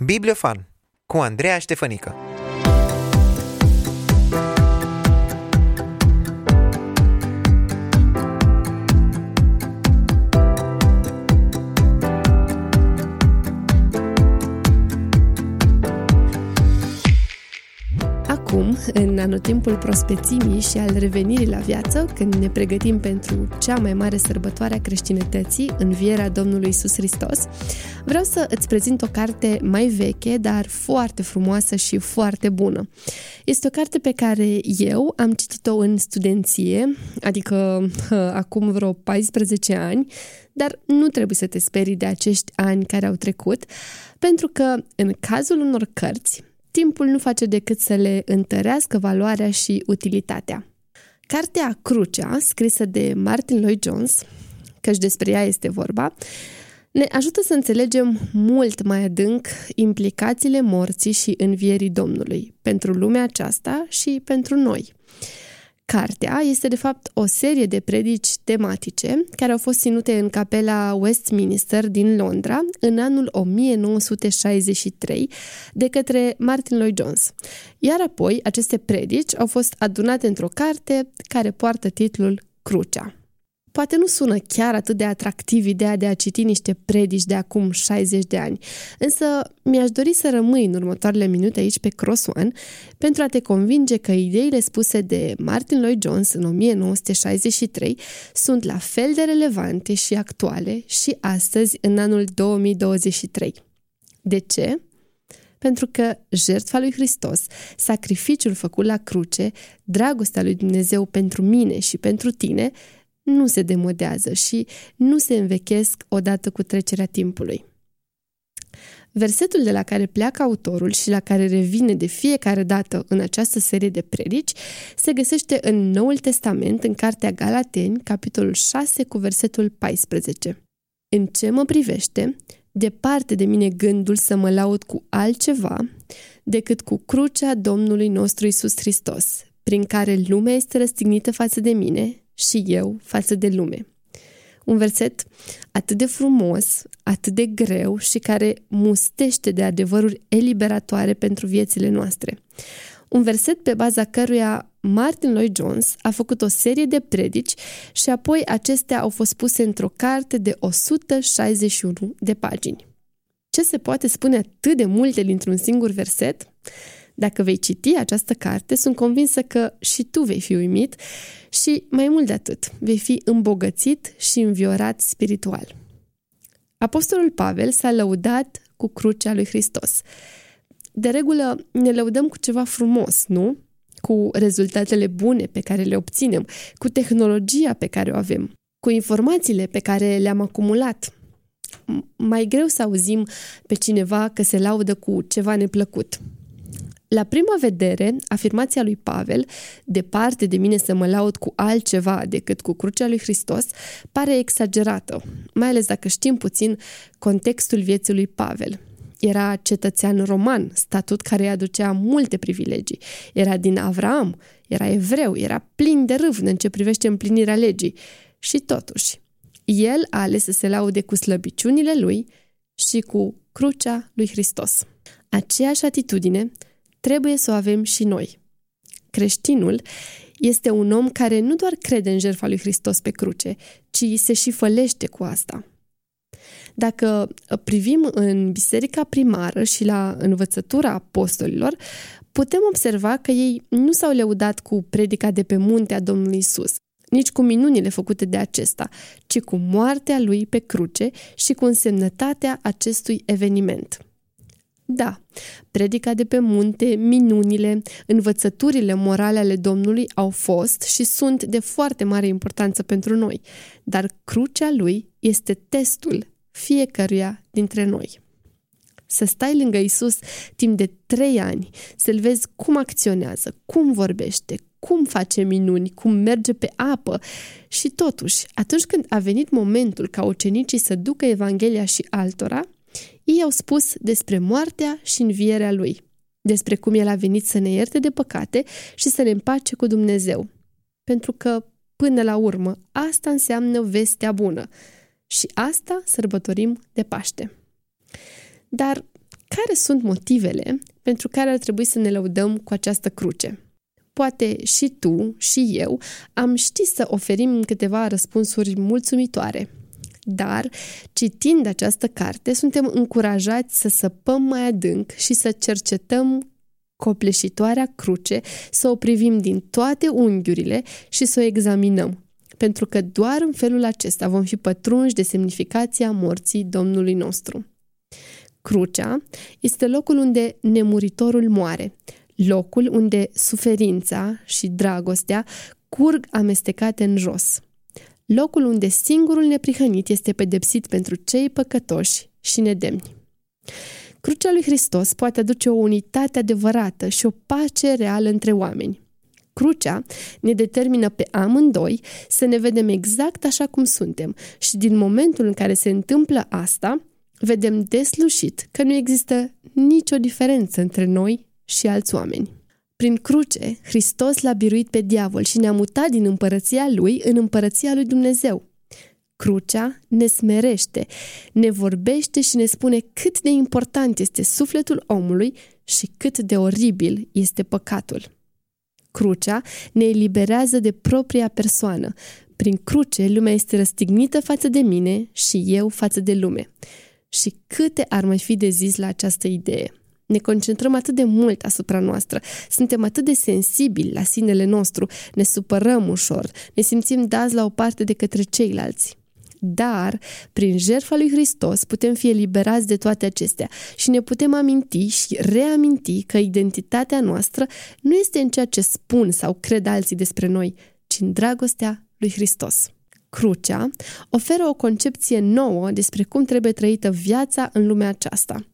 Bibliofan cu Andreea Ștefănică Acum, în anotimpul prospețimii și al revenirii la viață, când ne pregătim pentru cea mai mare sărbătoare a creștinătății, învierea Domnului Isus Hristos, vreau să îți prezint o carte mai veche, dar foarte frumoasă și foarte bună. Este o carte pe care eu am citit-o în studenție, adică acum vreo 14 ani, dar nu trebuie să te sperii de acești ani care au trecut, pentru că în cazul unor cărți, timpul nu face decât să le întărească valoarea și utilitatea. Cartea Crucea, scrisă de Martin Lloyd Jones, căci despre ea este vorba, ne ajută să înțelegem mult mai adânc implicațiile morții și învierii Domnului pentru lumea aceasta și pentru noi. Cartea este de fapt o serie de predici tematice care au fost ținute în capela Westminster din Londra în anul 1963 de către Martin Lloyd Jones. Iar apoi aceste predici au fost adunate într-o carte care poartă titlul Crucea. Poate nu sună chiar atât de atractiv ideea de a citi niște predici de acum 60 de ani, însă mi-aș dori să rămâi în următoarele minute aici pe Cross One pentru a te convinge că ideile spuse de Martin Lloyd Jones în 1963 sunt la fel de relevante și actuale și astăzi în anul 2023. De ce? pentru că jertfa lui Hristos, sacrificiul făcut la cruce, dragostea lui Dumnezeu pentru mine și pentru tine, nu se demodează și nu se învechesc odată cu trecerea timpului. Versetul de la care pleacă autorul și la care revine de fiecare dată în această serie de predici se găsește în Noul Testament, în Cartea Galateni, capitolul 6, cu versetul 14. În ce mă privește, departe de mine gândul să mă laud cu altceva decât cu crucea Domnului nostru Isus Hristos, prin care lumea este răstignită față de mine și eu față de lume. Un verset atât de frumos, atât de greu și care mustește de adevăruri eliberatoare pentru viețile noastre. Un verset pe baza căruia Martin Lloyd Jones a făcut o serie de predici și apoi acestea au fost puse într-o carte de 161 de pagini. Ce se poate spune atât de multe dintr-un singur verset? Dacă vei citi această carte, sunt convinsă că și tu vei fi uimit și, mai mult de atât, vei fi îmbogățit și înviorat spiritual. Apostolul Pavel s-a lăudat cu crucea lui Hristos. De regulă ne lăudăm cu ceva frumos, nu? Cu rezultatele bune pe care le obținem, cu tehnologia pe care o avem, cu informațiile pe care le-am acumulat. Mai greu să auzim pe cineva că se laudă cu ceva neplăcut. La prima vedere, afirmația lui Pavel, departe de mine să mă laud cu altceva decât cu crucea lui Hristos, pare exagerată, mai ales dacă știm puțin contextul vieții lui Pavel. Era cetățean roman, statut care îi aducea multe privilegii. Era din Avram, era evreu, era plin de râvnă în ce privește împlinirea legii. Și totuși, el a ales să se laude cu slăbiciunile lui și cu crucea lui Hristos. Aceeași atitudine trebuie să o avem și noi. Creștinul este un om care nu doar crede în jertfa lui Hristos pe cruce, ci se și fălește cu asta. Dacă privim în biserica primară și la învățătura apostolilor, putem observa că ei nu s-au leudat cu predica de pe muntea Domnului Isus, nici cu minunile făcute de acesta, ci cu moartea lui pe cruce și cu însemnătatea acestui eveniment. Da, predica de pe munte, minunile, învățăturile morale ale Domnului au fost și sunt de foarte mare importanță pentru noi, dar crucea lui este testul fiecăruia dintre noi. Să stai lângă Isus timp de trei ani, să-l vezi cum acționează, cum vorbește, cum face minuni, cum merge pe apă și totuși, atunci când a venit momentul ca ucenicii să ducă Evanghelia și altora, ei au spus despre moartea și învierea lui, despre cum el a venit să ne ierte de păcate și să ne împace cu Dumnezeu. Pentru că, până la urmă, asta înseamnă vestea bună și asta sărbătorim de Paște. Dar care sunt motivele pentru care ar trebui să ne lăudăm cu această cruce? Poate și tu și eu am ști să oferim câteva răspunsuri mulțumitoare. Dar, citind această carte, suntem încurajați să săpăm mai adânc și să cercetăm copleșitoarea cruce, să o privim din toate unghiurile și să o examinăm. Pentru că doar în felul acesta vom fi pătrunși de semnificația morții Domnului nostru. Crucea este locul unde nemuritorul moare, locul unde suferința și dragostea curg amestecate în jos, locul unde singurul neprihănit este pedepsit pentru cei păcătoși și nedemni. Crucea lui Hristos poate aduce o unitate adevărată și o pace reală între oameni. Crucea ne determină pe amândoi să ne vedem exact așa cum suntem și din momentul în care se întâmplă asta, vedem deslușit că nu există nicio diferență între noi și alți oameni. Prin cruce, Hristos l-a biruit pe diavol și ne-a mutat din împărăția lui în împărăția lui Dumnezeu. Crucea ne smerește, ne vorbește și ne spune cât de important este sufletul omului și cât de oribil este păcatul. Crucea ne eliberează de propria persoană. Prin cruce, lumea este răstignită față de mine și eu față de lume. Și câte ar mai fi de zis la această idee? Ne concentrăm atât de mult asupra noastră, suntem atât de sensibili la sinele nostru, ne supărăm ușor, ne simțim dați la o parte de către ceilalți. Dar, prin jertfa lui Hristos, putem fi eliberați de toate acestea și ne putem aminti și reaminti că identitatea noastră nu este în ceea ce spun sau cred alții despre noi, ci în dragostea lui Hristos. Crucea oferă o concepție nouă despre cum trebuie trăită viața în lumea aceasta.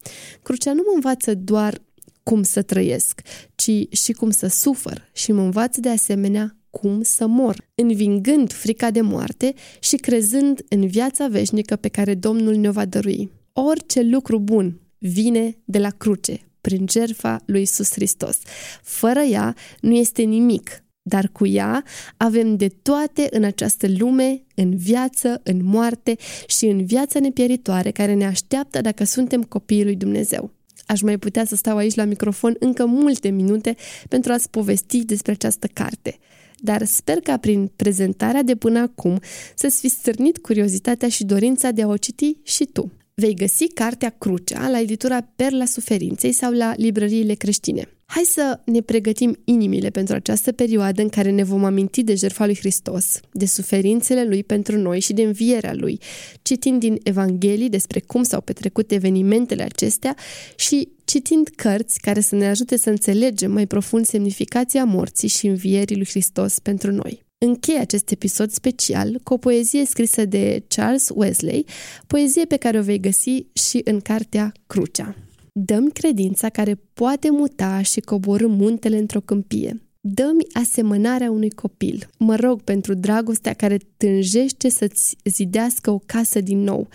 Crucea nu mă învață doar cum să trăiesc, ci și cum să sufăr și mă învață de asemenea cum să mor, învingând frica de moarte și crezând în viața veșnică pe care Domnul ne-o va dărui. Orice lucru bun vine de la cruce, prin jertfa lui Isus Hristos. Fără ea nu este nimic, dar cu ea avem de toate în această lume, în viață, în moarte și în viața nepieritoare care ne așteaptă dacă suntem copiii lui Dumnezeu. Aș mai putea să stau aici la microfon încă multe minute pentru a-ți povesti despre această carte dar sper ca prin prezentarea de până acum să-ți fi stârnit curiozitatea și dorința de a o citi și tu. Vei găsi cartea Crucea la editura Perla Suferinței sau la librăriile creștine. Hai să ne pregătim inimile pentru această perioadă în care ne vom aminti de jertfa lui Hristos, de suferințele lui pentru noi și de învierea lui, citind din Evanghelii despre cum s-au petrecut evenimentele acestea și citind cărți care să ne ajute să înțelegem mai profund semnificația morții și învierii lui Hristos pentru noi. Închei acest episod special cu o poezie scrisă de Charles Wesley, poezie pe care o vei găsi și în cartea Crucea. Dă-mi credința care poate muta și coborâ muntele într-o câmpie. Dă-mi asemănarea unui copil. Mă rog pentru dragostea care tânjește să-ți zidească o casă din nou.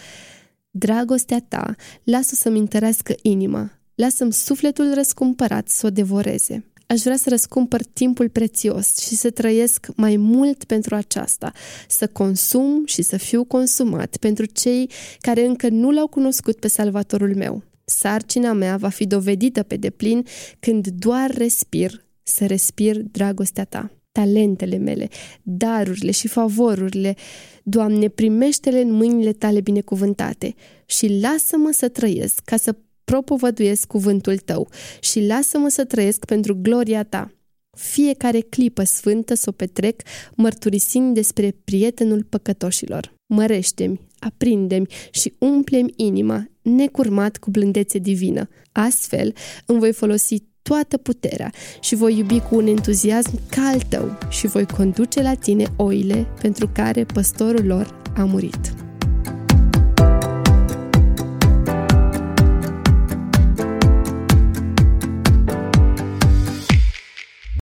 Dragostea ta, lasă să-mi întărească inima. Lasă-mi sufletul răscumpărat să o devoreze. Aș vrea să răscumpăr timpul prețios și să trăiesc mai mult pentru aceasta, să consum și să fiu consumat pentru cei care încă nu l-au cunoscut pe Salvatorul meu. Sarcina mea va fi dovedită pe deplin când doar respir, să respir dragostea ta. Talentele mele, darurile și favorurile, Doamne, primește-le în mâinile tale binecuvântate și lasă-mă să trăiesc ca să propovăduiesc cuvântul tău și lasă-mă să trăiesc pentru gloria ta. Fiecare clipă sfântă să o petrec mărturisind despre prietenul păcătoșilor. Mărește-mi, aprinde-mi și umplem inima necurmat cu blândețe divină. Astfel îmi voi folosi toată puterea și voi iubi cu un entuziasm ca al tău și voi conduce la tine oile pentru care păstorul lor a murit.